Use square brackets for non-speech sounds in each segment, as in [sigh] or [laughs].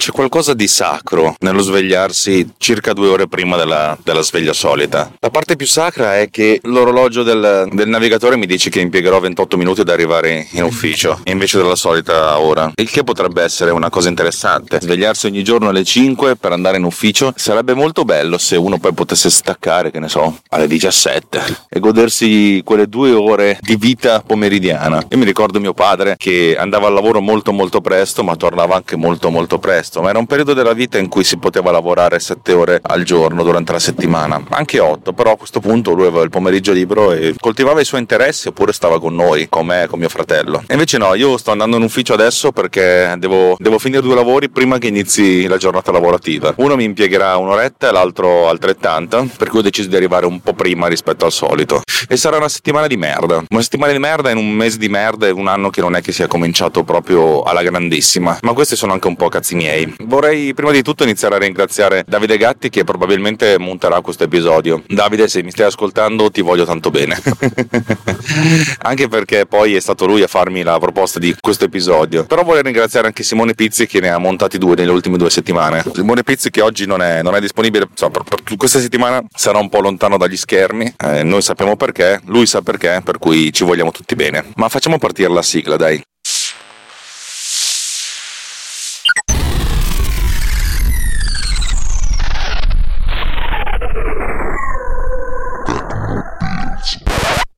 C'è qualcosa di sacro nello svegliarsi circa due ore prima della, della sveglia solita. La parte più sacra è che l'orologio del, del, navigatore mi dice che impiegherò 28 minuti ad arrivare in ufficio, [laughs] invece della solita ora. Il che potrebbe essere una cosa interessante. Svegliarsi ogni giorno alle 5 per andare in ufficio sarebbe molto bello se uno poi potesse staccare, che ne so, alle 17 e godersi quelle due ore di vita pomeridiana. Io mi ricordo mio padre che andava al lavoro molto molto presto, ma tornava anche molto molto presto questo, ma era un periodo della vita in cui si poteva lavorare 7 ore al giorno durante la settimana, anche 8, però a questo punto lui aveva il pomeriggio libero e coltivava i suoi interessi oppure stava con noi, con me con mio fratello. E invece no, io sto andando in ufficio adesso perché devo, devo finire due lavori prima che inizi la giornata lavorativa. Uno mi impiegherà un'oretta e l'altro altrettanta, per cui ho deciso di arrivare un po' prima rispetto al solito. E sarà una settimana di merda. Una settimana di merda in un mese di merda e un anno che non è che sia cominciato proprio alla grandissima. Ma questi sono anche un po' cazzi miei miei. Vorrei prima di tutto iniziare a ringraziare Davide Gatti che probabilmente monterà questo episodio. Davide, se mi stai ascoltando, ti voglio tanto bene. [laughs] anche perché poi è stato lui a farmi la proposta di questo episodio. Però vorrei ringraziare anche Simone Pizzi che ne ha montati due nelle ultime due settimane. Simone Pizzi che oggi non è, non è disponibile, insomma, per, per, questa settimana sarà un po' lontano dagli schermi. Eh, noi sappiamo perché, lui sa perché, per cui ci vogliamo tutti bene. Ma facciamo partire la sigla, dai.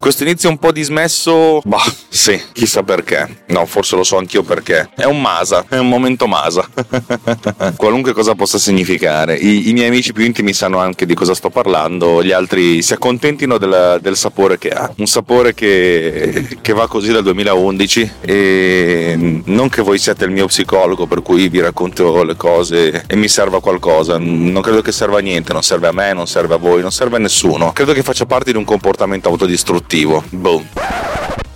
Questo inizio un po' dismesso, bah, sì, chissà perché. No, forse lo so anch'io perché. È un masa, è un momento masa. [laughs] Qualunque cosa possa significare. I, I, miei amici più intimi sanno anche di cosa sto parlando, gli altri si accontentino del, del sapore che ha. Un sapore che, che, va così dal 2011 e non che voi siate il mio psicologo per cui vi racconto le cose e mi serva qualcosa. Non credo che serva a niente, non serve a me, non serve a voi, non serve a nessuno. Credo che faccia parte di un comportamento autodistruttivo destructivo. Boom.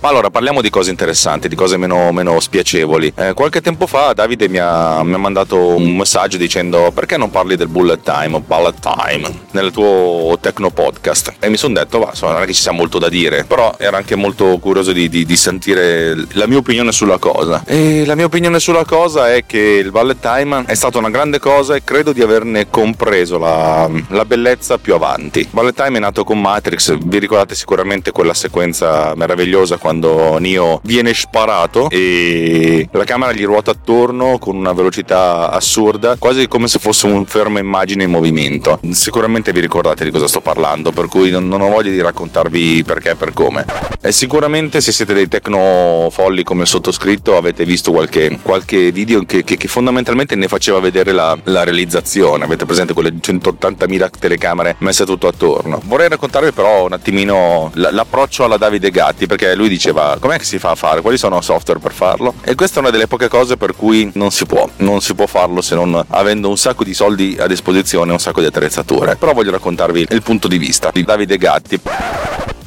Allora, parliamo di cose interessanti, di cose meno, meno spiacevoli. Eh, qualche tempo fa Davide mi ha, mi ha, mandato un messaggio dicendo perché non parli del bullet time o bullet time nel tuo techno podcast? E mi sono detto, va, insomma, non è che ci sia molto da dire, però ero anche molto curioso di, di, di, sentire la mia opinione sulla cosa. E la mia opinione sulla cosa è che il bullet time è stata una grande cosa e credo di averne compreso la, la bellezza più avanti. Bullet time è nato con Matrix, vi ricordate sicuramente quella sequenza meravigliosa quando quando Neo viene sparato e la camera gli ruota attorno con una velocità assurda, quasi come se fosse un fermo immagine in movimento. Sicuramente vi ricordate di cosa sto parlando, per cui non, ho voglia di raccontarvi perché e per come. E sicuramente se siete dei tecno folli come il sottoscritto avete visto qualche, qualche video che, che, che, fondamentalmente ne faceva vedere la, la realizzazione. Avete presente quelle 180.000 telecamere messe tutto attorno. Vorrei raccontarvi però un attimino l'approccio alla Davide Gatti perché lui diceva diceva com'è che si fa a fare, quali sono i software per farlo e questa è una delle poche cose per cui non si può, non si può farlo se non avendo un sacco di soldi a disposizione un sacco di attrezzature. Però voglio raccontarvi il punto di vista di Davide Gatti.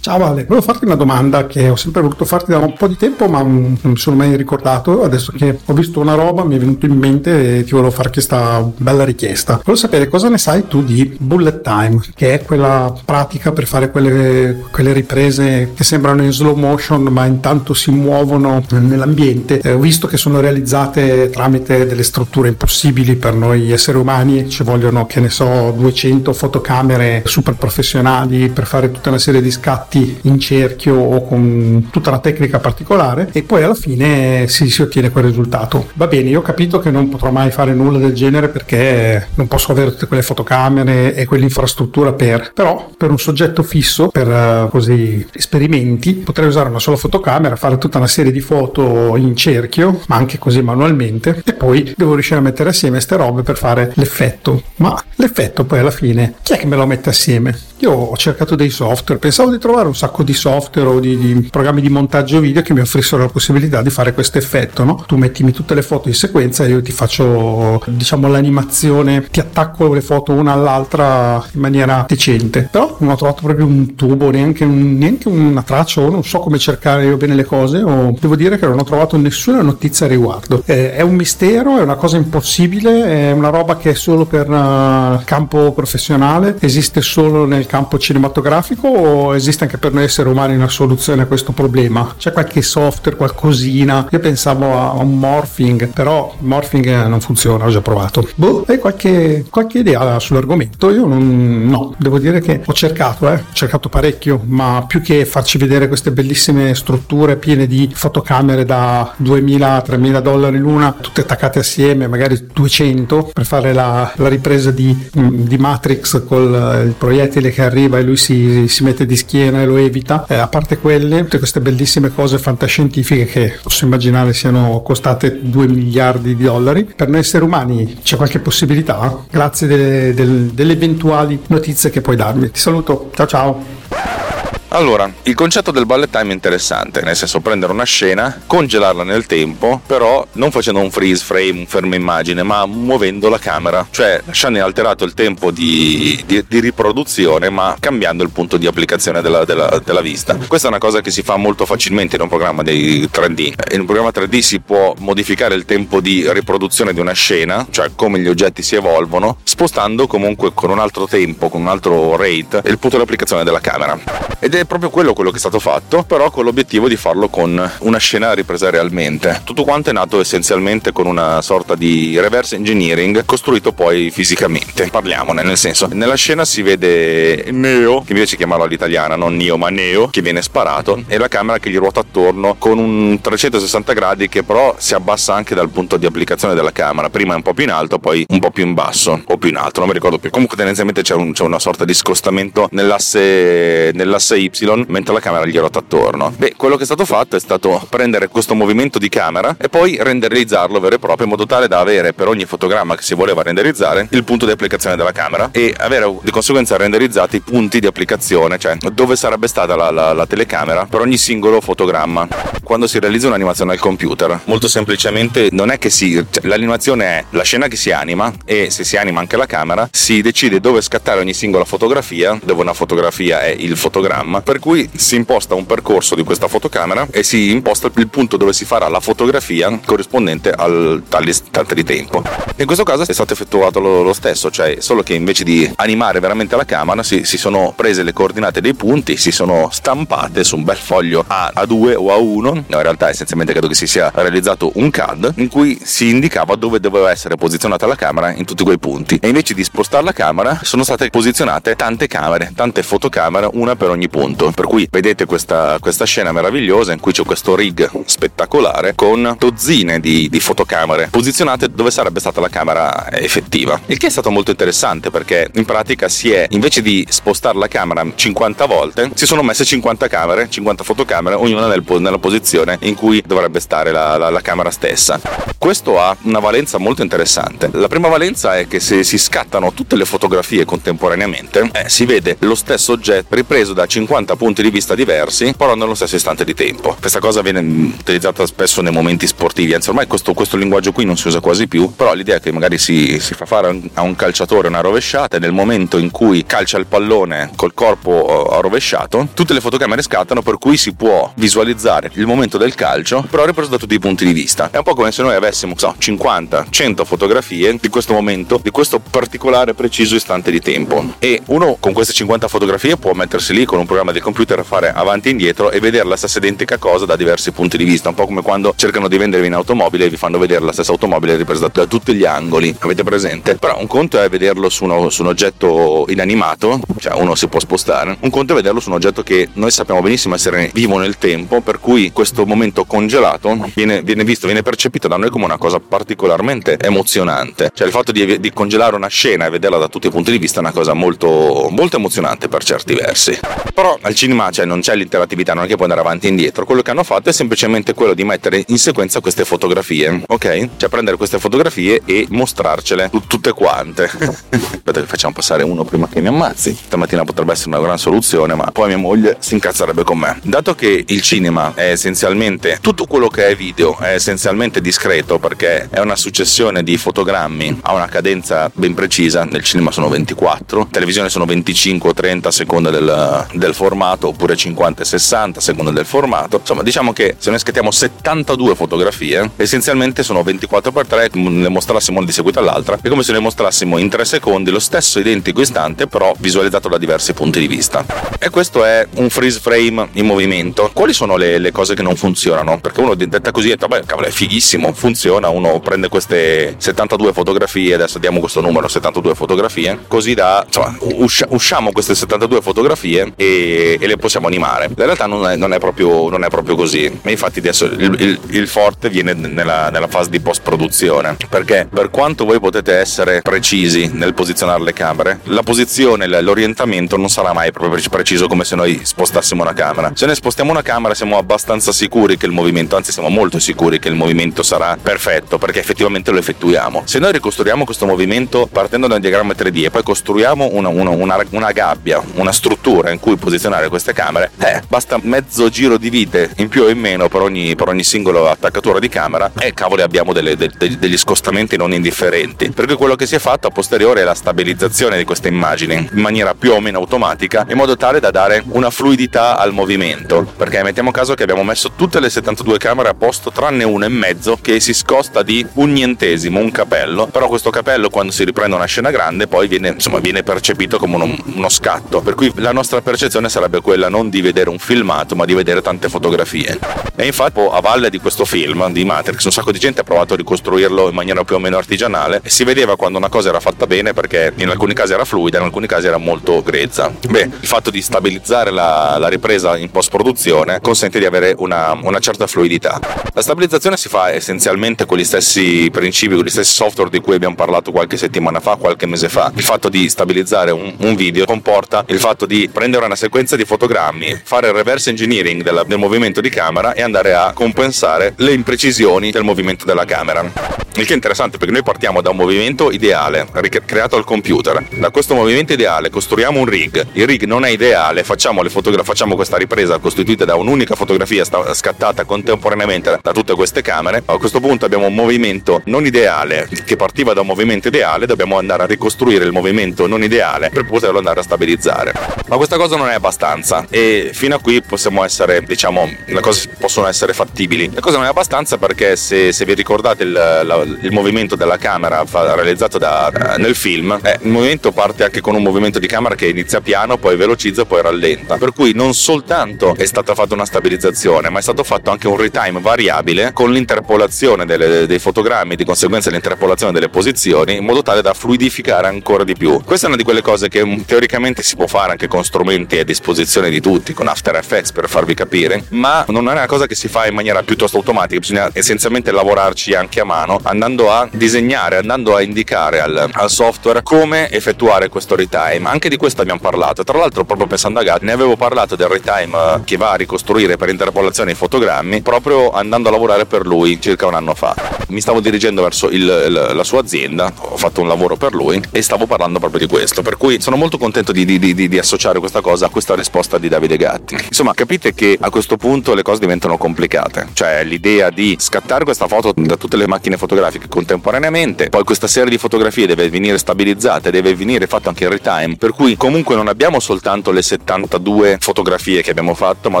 Ciao Ale, volevo farti una domanda che ho sempre voluto farti da un po' di tempo ma non mi sono mai ricordato. Adesso che ho visto una roba mi è venuto in mente e ti volevo fare questa bella richiesta. Volevo sapere cosa ne sai tu di bullet time, che è quella pratica per fare quelle, quelle riprese che sembrano in slow motion ma intanto si muovono nell'ambiente. Eh, ho visto che sono realizzate tramite delle strutture impossibili per noi esseri umani, ci vogliono che ne so 200 fotocamere super professionali per fare tutta una serie di scatti fatti in cerchio o con tutta una tecnica particolare e poi alla fine si, si ottiene quel risultato. Va bene, io ho capito che non potrò mai fare nulla del genere perché non posso avere tutte quelle fotocamere e quell'infrastruttura per, però per un soggetto fisso, per uh, così esperimenti, potrei usare una sola fotocamera, fare tutta una serie di foto in cerchio, ma anche così manualmente e poi devo riuscire a mettere assieme queste robe per fare l'effetto. Ma l'effetto poi alla fine chi è che me lo mette assieme? Io ho cercato dei software, pensavo di trovare un sacco di software o di, di programmi di montaggio video che mi offrissero la possibilità di fare questo effetto, no? Tu mettimi tutte le foto in sequenza e io ti faccio, diciamo, l'animazione, ti attacco le foto una all'altra in maniera decente. Però non ho trovato proprio un tubo, neanche, un, neanche una traccia, o non so come cercare io bene le cose, o devo dire che non ho trovato nessuna notizia a riguardo. Eh, è un mistero, è una cosa impossibile, è una roba che è solo per uh, campo professionale, esiste solo nel campo cinematografico o esiste anche per noi esseri umani una soluzione a questo problema? C'è qualche software, qualcosina? Io pensavo a un morphing, però morphing non funziona, ho già provato. Boh, hai qualche, qualche idea sull'argomento? Io non, no, devo dire che ho cercato, eh, ho cercato parecchio, ma più che farci vedere queste bellissime strutture piene di fotocamere da 2000-3000 dollari l'una, tutte attaccate assieme, magari 200, per fare la, la ripresa di, di Matrix col il proiettile che arriva e lui si, si mette di schiena e lo evita. Eh, a parte quelle, tutte queste bellissime cose fantascientifiche che posso immaginare siano costate 2 miliardi di dollari, per noi esseri umani c'è qualche possibilità? Grazie delle, delle, delle eventuali notizie che puoi darmi. Ti saluto, ciao ciao! Allora, il concetto del bullet time è interessante, nel senso prendere una scena, congelarla nel tempo, però non facendo un freeze frame, un fermo immagine, ma muovendo la camera, cioè lasciando inalterato il tempo di, di, di riproduzione, ma cambiando il punto di applicazione della, della, della, vista. Questa è una cosa che si fa molto facilmente in un programma dei 3D. In un programma 3D si può modificare il tempo di riproduzione di una scena, cioè come gli oggetti si evolvono, spostando comunque con un altro tempo, con un altro rate, il punto di applicazione della camera. Ed è proprio quello quello che è stato fatto, però con l'obiettivo di farlo con una scena ripresa realmente. Tutto quanto è nato essenzialmente con una sorta di reverse engineering costruito poi fisicamente. Parliamone, nel senso, nella scena si vede Neo, che invece chiamarlo all'italiana, non Neo ma Neo, che viene sparato e la camera che gli ruota attorno con un 360 gradi che però si abbassa anche dal punto di applicazione della camera. Prima è un po' più in alto, poi un po' più in basso o più in alto, non mi ricordo più. Comunque tendenzialmente c'è, un, c'è una sorta di scostamento nell'asse, nell'asse Y mentre la camera gli rotta attorno. Beh, quello che è stato fatto è stato prendere questo movimento di camera e poi renderizzarlo vero e proprio in modo tale da avere per ogni fotogramma che si voleva renderizzare il punto di applicazione della camera e avere di conseguenza renderizzati i punti di applicazione, cioè dove sarebbe stata la, la, la telecamera per ogni singolo fotogramma. Quando si realizza un'animazione al computer, molto semplicemente non è che si. Cioè, l'animazione è la scena che si anima e se si anima anche la camera, si decide dove scattare ogni singola fotografia, dove una fotografia è il fotogramma, per cui si imposta un percorso di questa fotocamera e si imposta il punto dove si farà la fotografia corrispondente al tale istante di tempo. In questo caso è stato effettuato lo, lo stesso, cioè solo che invece di animare veramente la camera si, si, sono prese le coordinate dei punti, si sono stampate su un bel foglio A, A2 o A1, no, in realtà essenzialmente credo che si sia realizzato un CAD in cui si indicava dove doveva essere posizionata la camera in tutti quei punti. E invece di spostare la camera sono state posizionate tante camere, tante fotocamere, una per ogni punto punto. Per cui vedete questa, questa scena meravigliosa in cui c'è questo rig spettacolare con dozzine di, di, fotocamere posizionate dove sarebbe stata la camera effettiva. Il che è stato molto interessante perché in pratica si è, invece di spostare la camera 50 volte, si sono messe 50 camere, 50 fotocamere, ognuna nel, nella posizione in cui dovrebbe stare la, la, la camera stessa. Questo ha una valenza molto interessante. La prima valenza è che se si scattano tutte le fotografie contemporaneamente, eh, si vede lo stesso oggetto ripreso da 50 50 punti di vista diversi, però nello stesso istante di tempo. Questa cosa viene utilizzata spesso nei momenti sportivi, anzi ormai questo, questo linguaggio qui non si usa quasi più, però l'idea è che magari si, si fa fare a un calciatore una rovesciata e nel momento in cui calcia il pallone col corpo eh, rovesciato, tutte le fotocamere scattano per cui si può visualizzare il momento del calcio, però ripreso da tutti i punti di vista. È un po' come se noi avessimo, so, 50, 100 fotografie di questo momento, di questo particolare preciso istante di tempo. E uno con queste 50 fotografie può mettersi lì con un programma del computer a fare avanti e indietro e vedere la stessa identica cosa da diversi punti di vista, un po' come quando cercano di vendervi un'automobile e vi fanno vedere la stessa automobile ripresa da tutti gli angoli, avete presente? Però un conto è vederlo su, uno, su un oggetto inanimato, cioè uno si può spostare, un conto è vederlo su un oggetto che noi sappiamo benissimo essere vivo nel tempo, per cui questo momento congelato viene, viene visto, viene percepito da noi come una cosa particolarmente emozionante, cioè il fatto di, di congelare una scena e vederla da tutti i punti di vista è una cosa molto, molto emozionante per certi versi. Però però al cinema cioè, non c'è l'interattività, non è che puoi andare avanti e indietro. Quello che hanno fatto è semplicemente quello di mettere in sequenza queste fotografie, ok? Cioè prendere queste fotografie e mostrarcele tutte quante. [laughs] Aspetta che facciamo passare uno prima che mi ammazzi. Stamattina potrebbe essere una gran soluzione, ma poi mia moglie si incazzerebbe con me. Dato che il cinema è essenzialmente tutto quello che è video, è essenzialmente discreto perché è una successione di fotogrammi a una cadenza ben precisa, nel cinema sono 24, in televisione sono 25 o 30 a seconda del, del formato, oppure 50 e 60 a seconda del formato. Insomma, diciamo che se noi scattiamo 72 fotografie, essenzialmente sono 24 x 3, le mostrassimo una di seguito all'altra, è come se le mostrassimo in 3 secondi lo stesso identico istante, però visualizzato da diversi punti di vista. E questo è un freeze frame in movimento. Quali sono le, le cose che non funzionano? Perché uno detta così detto, beh, cavolo, è fighissimo, funziona, uno prende queste 72 fotografie, adesso diamo questo numero, 72 fotografie, così da, insomma, uscia, usciamo queste 72 fotografie e, e, le possiamo animare. In realtà non è, non è, proprio, non è proprio, così, ma infatti adesso il, il, il forte viene nella, nella fase di post produzione, perché per quanto voi potete essere precisi nel posizionare le camere, la posizione, l'orientamento non sarà mai proprio preciso come se noi spostassimo una camera. Se noi spostiamo una camera siamo abbastanza sicuri che il movimento, anzi siamo molto sicuri che il movimento sarà perfetto perché effettivamente lo effettuiamo. Se noi ricostruiamo questo movimento partendo da un diagramma 3D e poi costruiamo una, una, una, una gabbia, una struttura in cui posizionare queste camere, eh, basta mezzo giro di vite in più o in meno per ogni, per ogni singolo attaccatura di camera e cavoli abbiamo delle, de, de, degli scostamenti non indifferenti. Perché quello che si è fatto a posteriore è la stabilizzazione di queste immagini in maniera più o meno automatica in modo tale da dare una fluidità al movimento. Perché mettiamo caso che abbiamo messo tutte le 72 camere a posto tranne uno e mezzo che si scosta di un nientesimo, un capello, però questo capello quando si riprende una scena grande poi viene, insomma, viene percepito come uno, uno scatto, per cui la nostra percezione sarebbe quella non di vedere un filmato ma di vedere tante fotografie. E infatti a valle di questo film di Matrix un sacco di gente ha provato a ricostruirlo in maniera più o meno artigianale e si vedeva quando una cosa era fatta bene perché in alcuni casi era fluida, in alcuni casi era molto grezza. Beh, il fatto di stabilizzare la, la ripresa in post produzione consente di avere una, una certa fluidità. La stabilizzazione si fa essenzialmente con gli stessi principi, con gli stessi software di cui abbiamo parlato qualche settimana fa, qualche mese fa. Il fatto di stabilizzare un, un video comporta il fatto di prendere una sequenza di fotogrammi, fare il reverse engineering della, del movimento di camera e andare a compensare le imprecisioni del movimento della camera. Il che è interessante perché noi partiamo da un movimento ideale, creato al computer. Da questo movimento ideale costruiamo un rig. Il rig non è ideale, facciamo, fotogra- facciamo questa ripresa costituita da un'unica fotografia sta- scattata contemporaneamente da tutte queste camere. A questo punto abbiamo un movimento non ideale che partiva da un movimento ideale, dobbiamo andare a ricostruire il movimento non ideale per poterlo andare a stabilizzare. Ma questa cosa non è abbastanza e fino a qui possiamo essere, diciamo, le cose possono essere fattibili. La cosa non è abbastanza perché se, se vi ricordate il, la, il, movimento della camera realizzato da, nel film, eh, il movimento parte anche con un movimento di camera che inizia piano, poi velocizza, poi rallenta. Per cui non soltanto è stata fatta una stabilizzazione, ma è stato fatto anche un retime variabile con l'interpolazione delle, dei fotogrammi, di conseguenza l'interpolazione delle posizioni, in modo tale da fluidificare ancora di più. Questa è una di quelle cose che mm, teoricamente si può fare anche con strumenti a disposizione di tutti, con After Effects per farvi capire, ma non è una cosa che si fa in maniera piuttosto automatica, bisogna essenzialmente lavorarci anche a mano, andando a disegnare, andando a indicare al, al software come effettuare questo retime. Anche di questo abbiamo parlato. Tra l'altro, proprio pensando a Gat, ne avevo parlato del retime eh, che va a ricostruire per interpolazione i fotogrammi, proprio andando a lavorare per lui circa un anno fa. Mi stavo dirigendo verso il, la sua azienda, ho fatto un lavoro per lui e stavo parlando proprio di questo. Per cui sono molto contento di, di, di, di associare questa cosa a questa risposta di Davide Gatti. Insomma, capite che a questo punto le cose diventano complicate. Cioè, l'idea di scattare questa foto da tutte le macchine fotografiche contemporaneamente, poi questa serie di fotografie deve venire stabilizzata, deve venire fatto anche in retime. Per cui comunque non abbiamo soltanto le 72 fotografie che abbiamo fatto, ma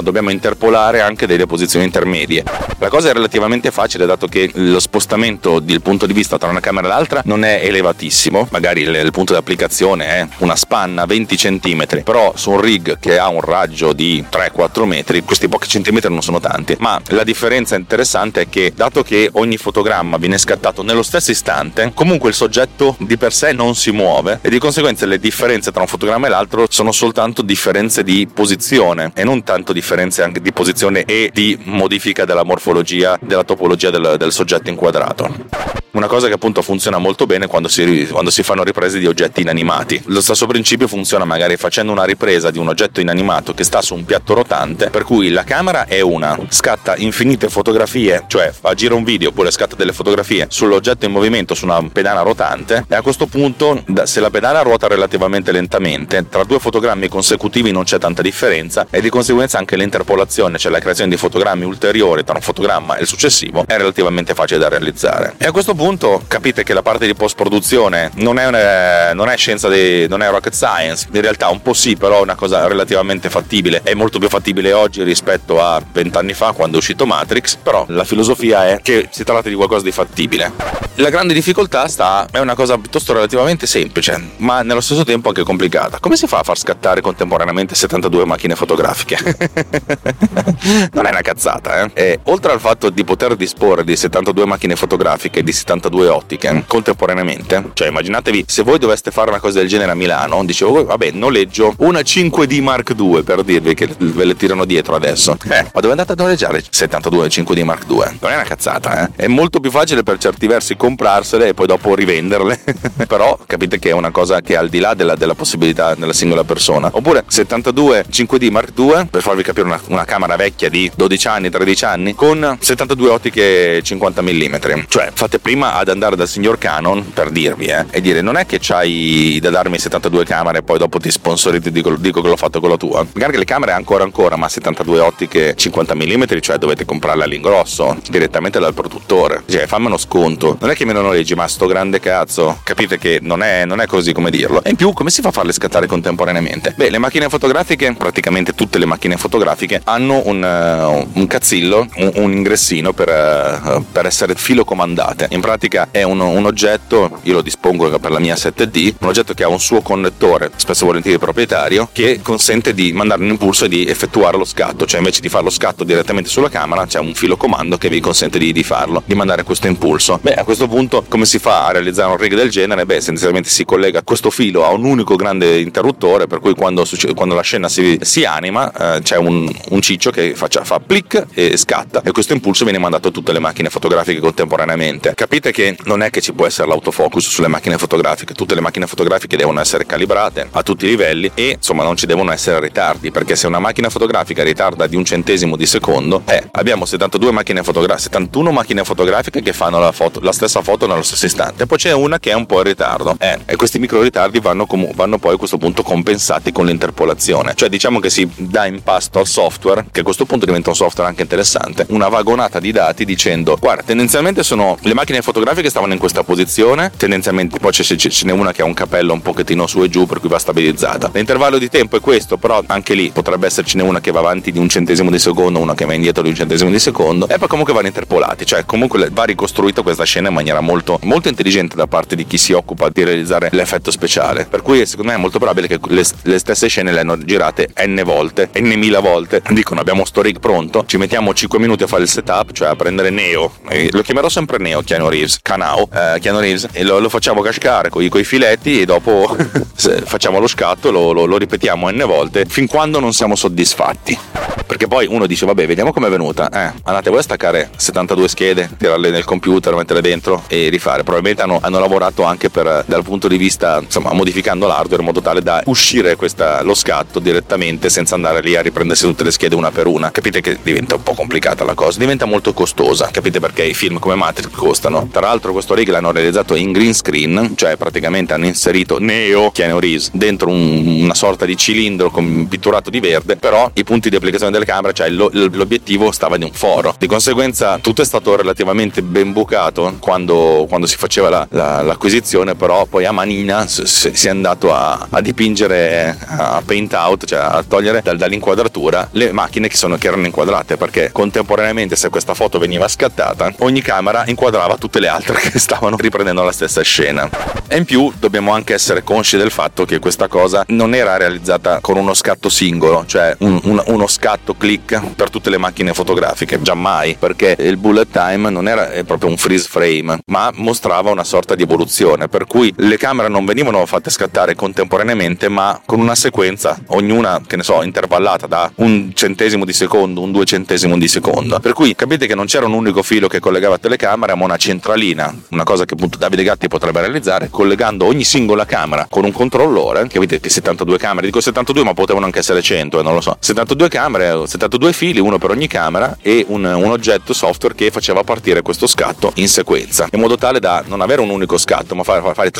dobbiamo interpolare anche delle posizioni intermedie. La cosa è relativamente facile, dato che lo spostamento del punto di vista tra una camera e l'altra non è elevatissimo, magari il, il punto di applicazione è una spanna 20 cm, però su un rig che ha un raggio di 3-4 metri, questi pochi centimetri non sono tanti, ma la differenza interessante è che dato che ogni fotogramma viene scattato nello stesso istante, comunque il soggetto di per sé non si muove e di conseguenza le differenze tra un fotogramma e l'altro sono soltanto differenze di posizione e non tanto differenze anche di posizione e di modifica della morfologia, della topologia del, del soggetto inquadrato. Una cosa che appunto funziona molto bene quando si, quando si fanno riprese di oggetti inanimati. Lo stesso principio funziona magari facendo una ripresa di un oggetto inanimato che sta su un piatto rotante, per cui la camera è una, scatta infinite fotografie, cioè fa gira un video oppure scatta delle fotografie sull'oggetto in movimento su una pedana rotante e a questo punto se la pedana ruota relativamente lentamente, tra due fotogrammi consecutivi non c'è tanta differenza e di conseguenza anche l'interpolazione, cioè la creazione di fotogrammi ulteriori tra un fotogramma e il successivo è relativamente facile da realizzare. E a questo punto capite che la parte di post produzione non è, una, non è scienza di, non è rocket science, in realtà un po' sì, però è una cosa relativamente fattibile, è molto più fattibile oggi rispetto a vent'anni fa quando è uscito Matrix, però la filosofia è che si tratta di qualcosa di fattibile. La grande difficoltà sta, è una cosa piuttosto relativamente semplice, ma nello stesso tempo anche complicata. Come si fa a far scattare contemporaneamente 72 macchine fotografiche? [laughs] non è una cazzata, eh? E, oltre al fatto di poter disporre di 72 macchine fotografiche di 72 ottiche contemporaneamente, cioè immaginatevi se voi doveste fare una cosa del genere a Milano, dicevo, vabbè, noleggio una 5D Mark II per dirvi che ve le tirano dietro adesso. Eh, ma dove andate a noleggiare 72 5D Mark II? Non è una cazzata, eh? È molto più facile per certi versi comprarsele e poi dopo rivenderle. [laughs] Però capite che è una cosa che è al di là della, della possibilità della singola persona. Oppure 72 5D Mark II, per farvi capire una, una camera vecchia di 12 anni, 13 anni, con 72 ottiche 50 mm. Cioè, fate prima ad andare dal signor Canon per dirvi, eh, e dire non è che c'hai da darmi 72 camere e poi dopo ti sponsorizzo e dico, dico, che l'ho fatto con la tua. Magari che le camere ancora ancora, ma 72 ottiche 50 mm, cioè dovete comprarle all'ingrosso, direttamente dal produttore. Cioè, fammi uno sconto. Non è che me lo noleggi, ma sto grande cazzo. Capite che non è, non è così come dirlo. E in più, come si fa a farle scattare contemporaneamente? Beh, le macchine fotografiche, praticamente tutte le macchine fotografiche, hanno un, uh, un cazzillo, un, un ingressino per, uh, per, essere filocomandate. In pratica è un, un, oggetto, io lo dispongo per la mia 7D, un oggetto che ha un suo connettore, spesso volentieri proprietario, che consente di mandare un impulso e di effettuare lo scatto. Cioè, invece di fare lo scatto direttamente sulla camera, c'è un filo comando che vi consente di, di farlo, di mandare questo impulso. Beh, a questo punto, come si fa a realizzare un rig del genere? Beh, essenzialmente si collega questo filo a un unico grande interruttore, per cui quando, succede, quando la scena si, si anima, eh, c'è un, un, ciccio che faccia, fa plic e scatta, e questo impulso viene mandato a tutte le macchine fotografiche contemporaneamente. Capite che non è che ci può essere l'autofocus sulle macchine fotografiche, tutte le macchine fotografiche devono essere calibrate a tutti i livelli e insomma non ci devono essere ritardi, perché se una macchina fotografica ritarda di un centesimo di secondo, eh, abbiamo 72 macchine fotografiche, 71 macchine fotografiche che fanno la, foto, la, stessa foto nello stesso istante, poi c'è una che è un po' in ritardo, eh, e questi micro ritardi vanno, com- vanno poi a questo punto compensati con l'interpolazione, cioè diciamo che si dà in pasto al software, che a questo punto diventa un software anche interessante, una vagonata di dati dicendo, guarda, tendenzialmente sono le macchine fotografiche stavano in questa posizione, tendenzialmente poi ce n'è una che ha un capello un pochettino su e giù per cui va stabilizzata. L'intervallo di tempo è questo, però anche lì potrebbe essercene una che va avanti di un centesimo di secondo, una che va indietro di un centesimo di secondo, e poi comunque vanno interpolati, cioè comunque va ricostruita questa scena in maniera molto, molto intelligente da parte di chi si occupa di realizzare l'effetto speciale. Per cui secondo me è molto probabile che le, le stesse scene le hanno girate n volte, n mila volte. Dicono abbiamo sto rig pronto, ci mettiamo 5 minuti a fare il setup, cioè a prendere Neo, e lo chiamerò sempre Neo, Keanu Reeves, Canao, eh, Keanu Reeves, e lo, lo facciamo cascare con i filetti e dopo [laughs] facciamo lo scatto, lo, lo, lo ripetiamo n volte fin quando non siamo soddisfatti. Perché poi uno dice, vabbè, vediamo com'è venuta. Eh, andate voi a staccare 72 schede, tirarle nel computer, metterle dentro e rifare. Probabilmente hanno, hanno lavorato anche per, dal punto di vista, insomma, modificando l'hardware in modo tale da uscire questa, lo scatto direttamente senza andare lì a riprendersi tutte le schede una per una. Capite che diventa un po' complicata la cosa, diventa molto costosa. Capite perché i film come Matrix costano. Tra l'altro questo rig l'hanno realizzato in green screen, cioè praticamente hanno inserito Neo, Keanu Reeves, dentro un, una sorta di cilindro con pitturato di verde, però i punti di applicazione delle camere, cioè lo, l'obiettivo stava in un foro. Di conseguenza tutto è stato relativamente ben bucato quando, quando si faceva la, la, l'acquisizione, però poi a manina si, si è andato a, a, dipingere, a paint out, cioè a togliere dal, dall'inquadratura le macchine che, sono, che erano inquadrate, perché contemporaneamente se questa foto veniva scattata, ogni camera inquadrava tutte le altre [laughs] che stavano riprendendo la stessa scena. E in più dobbiamo anche essere consci del fatto che questa cosa non era realizzata con uno scatto singolo, cioè un, un, uno scatto click per tutte le macchine fotografiche, giammai, perché il bullet time non era proprio un freeze frame, ma mostrava una sorta di evoluzione, per cui le camere non venivano fatte scattare contemporaneamente, ma con una sequenza, ognuna, che ne so, intervallata da un centesimo di secondo, un due centesimo di secondo. Per cui capite che non c'era un unico filo che collegava telecamera, ma una, cent- centralina, una cosa che appunto Davide Gatti potrebbe realizzare, collegando ogni singola camera con un controllore, che avete che 72 camere, dico 72 ma potevano anche essere 100, eh, non lo so, 72 camere, 72 fili, uno per ogni camera e un, un oggetto software che faceva partire questo scatto in sequenza, in modo tale da non avere un unico scatto, ma fare, fare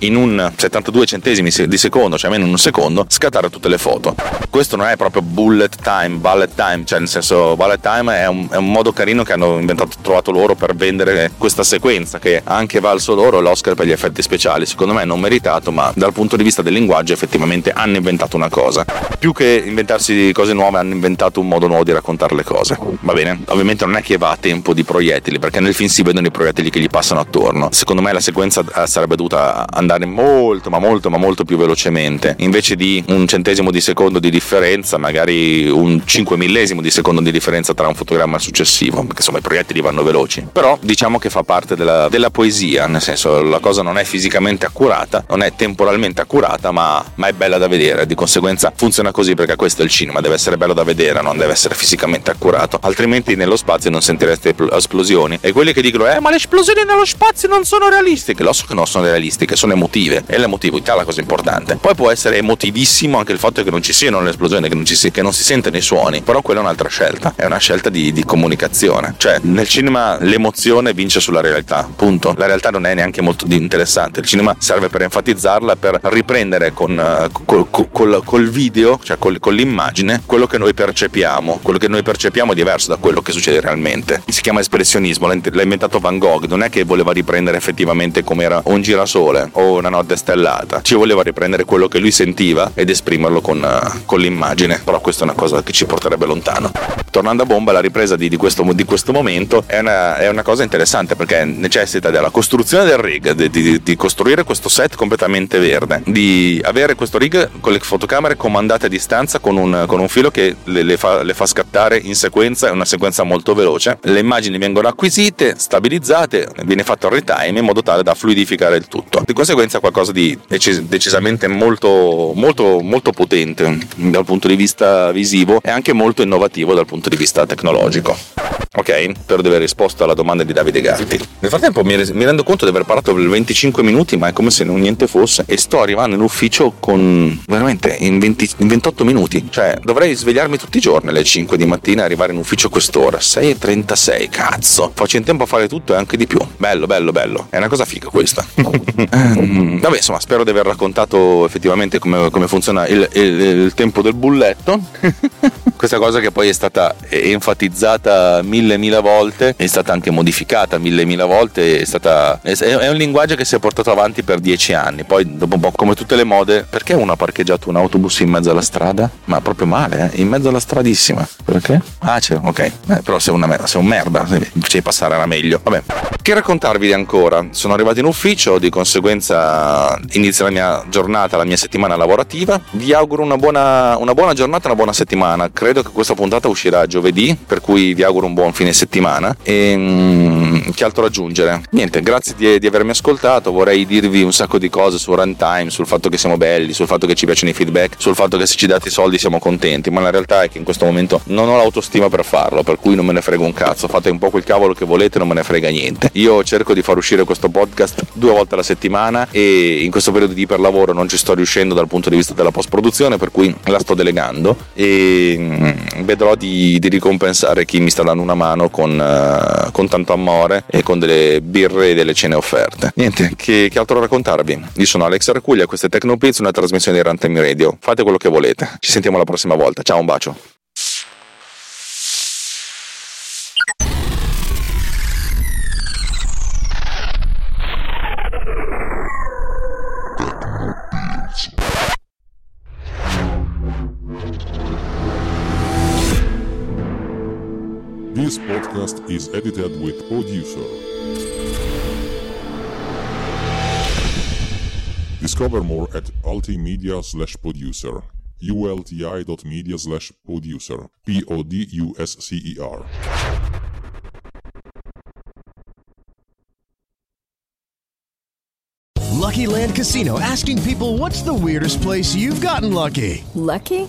in un 72 centesimi di secondo, cioè almeno in un secondo, scattare tutte le foto. Questo non è proprio bullet time, bullet time, cioè nel senso bullet time è un, è un modo carino che hanno inventato, trovato loro per vendere questa sequenza che anche valso loro l'Oscar per gli effetti speciali. Secondo me non meritato, ma dal punto di vista del linguaggio effettivamente hanno inventato una cosa. Più che inventarsi cose nuove hanno inventato un modo nuovo di raccontare le cose. Va bene? Ovviamente non è che va a tempo di proiettili, perché nel film si vedono i proiettili che gli passano attorno. Secondo me la sequenza eh, sarebbe dovuta andare molto, ma molto, ma molto più velocemente. Invece di un centesimo di secondo di differenza, magari un cinque millesimo di secondo di differenza tra un fotogramma successivo, perché insomma i proiettili vanno veloci. Però diciamo che fa parte della, della poesia, nel senso la cosa non è fisicamente accurata, non è temporalmente accurata, ma, ma è bella da vedere. Di conseguenza funziona così perché questo è il cinema, deve essere bello da vedere, non deve essere fisicamente accurato. Altrimenti nello spazio non sentireste esplosioni. E quelli che dicono, eh, ma le esplosioni nello spazio non sono realistiche. Lo so che non sono realistiche, sono emotive. E l'emotività è la cosa importante. Poi può essere emotivissimo anche il fatto che non ci siano le esplosioni, che non, ci si, che non si sentono i suoni. Però quella è un'altra scelta. È una scelta di, di comunicazione. Cioè, nel cinema l'emozione vince sulla realtà. Punto. La realtà non è neanche molto interessante. Il cinema serve per enfatizzarla, per riprendere con, uh, col, col, col, video, cioè col, con l'immagine, quello che noi percepiamo. Quello che noi percepiamo è diverso da quello che succede realmente. Si chiama espressionismo, l'ha inventato Van Gogh. Non è che voleva riprendere effettivamente come era un girasole o una notte stellata. Ci voleva riprendere quello che lui sentiva ed esprimerlo con, uh, con l'immagine. Però questa è una cosa che ci porterebbe lontano. Tornando a bomba, la ripresa di, di, questo, di questo, momento è una, è una, cosa interessante perché necessita della costruzione del rig, di, di, di, costruire questo set completamente verde, di avere questo rig con le fotocamere comandate a distanza con un, con un filo che le, le, fa, le, fa, scattare in sequenza, è una sequenza molto veloce. Le immagini vengono acquisite, stabilizzate, viene fatto il retime in modo tale da fluidificare il tutto. Di conseguenza qualcosa di decis- decisamente molto, molto, molto potente dal punto di vista visivo e anche molto innovativo dal punto di vista tecnologico. Ok, spero di aver risposto alla domanda di Davide Gatti. Nel frattempo mi, mi rendo conto di aver parlato per 25 minuti, ma è come se non niente fosse. E sto arrivando in ufficio con veramente in, 20, in 28 minuti. Cioè, dovrei svegliarmi tutti i giorni alle 5 di mattina e arrivare in ufficio a quest'ora. 6.36, cazzo. Faccio in tempo a fare tutto e anche di più. Bello, bello, bello. È una cosa figa questa. [laughs] Ehm, vabbè, insomma, spero di aver raccontato effettivamente come, come funziona il, il, il tempo del bulletto. [laughs] questa cosa che poi è stata enfatizzata mille mille volte, è stata anche modificata mille mille volte, è, stata, è un linguaggio che si è portato avanti per dieci anni, poi dopo un po' come tutte le mode, perché uno ha parcheggiato un autobus in mezzo alla strada? Ma proprio male, eh? in mezzo alla stradissima, perché? Ah c'è, ok, eh, però sei, una, sei un merda, di passare era meglio, vabbè. Che raccontarvi ancora? Sono arrivato in ufficio, di conseguenza inizia la mia giornata, la mia settimana lavorativa, vi auguro una buona, una buona giornata, una buona settimana, credo credo che questa puntata uscirà giovedì, per cui vi auguro un buon fine settimana. E mm, che altro aggiungere? Niente, grazie di, di, avermi ascoltato. Vorrei dirvi un sacco di cose su runtime, sul fatto che siamo belli, sul fatto che ci piacciono i feedback, sul fatto che se ci date i soldi siamo contenti. Ma la realtà è che in questo momento non ho l'autostima per farlo, per cui non me ne frego un cazzo. Fate un po' quel cavolo che volete, non me ne frega niente. Io cerco di far uscire questo podcast due volte alla settimana e in questo periodo di iperlavoro non ci sto riuscendo dal punto di vista della post produzione, per cui la sto delegando. E Mm, vedrò di, di, ricompensare chi mi sta dando una mano con, uh, con, tanto amore e con delle birre e delle cene offerte. Niente, che, che altro raccontarvi? Io sono Alex Arcuglia, questa è Tecnopiz, una trasmissione di Runtime Radio. Fate quello che volete. Ci sentiamo la prossima volta. Ciao, un bacio. Podcast is edited with Producer. Discover more at ultimedia slash producer. ulti.media slash producer. P-O-D-U-S-C-E-R. Lucky Land Casino asking people what's the weirdest place you've gotten lucky? Lucky?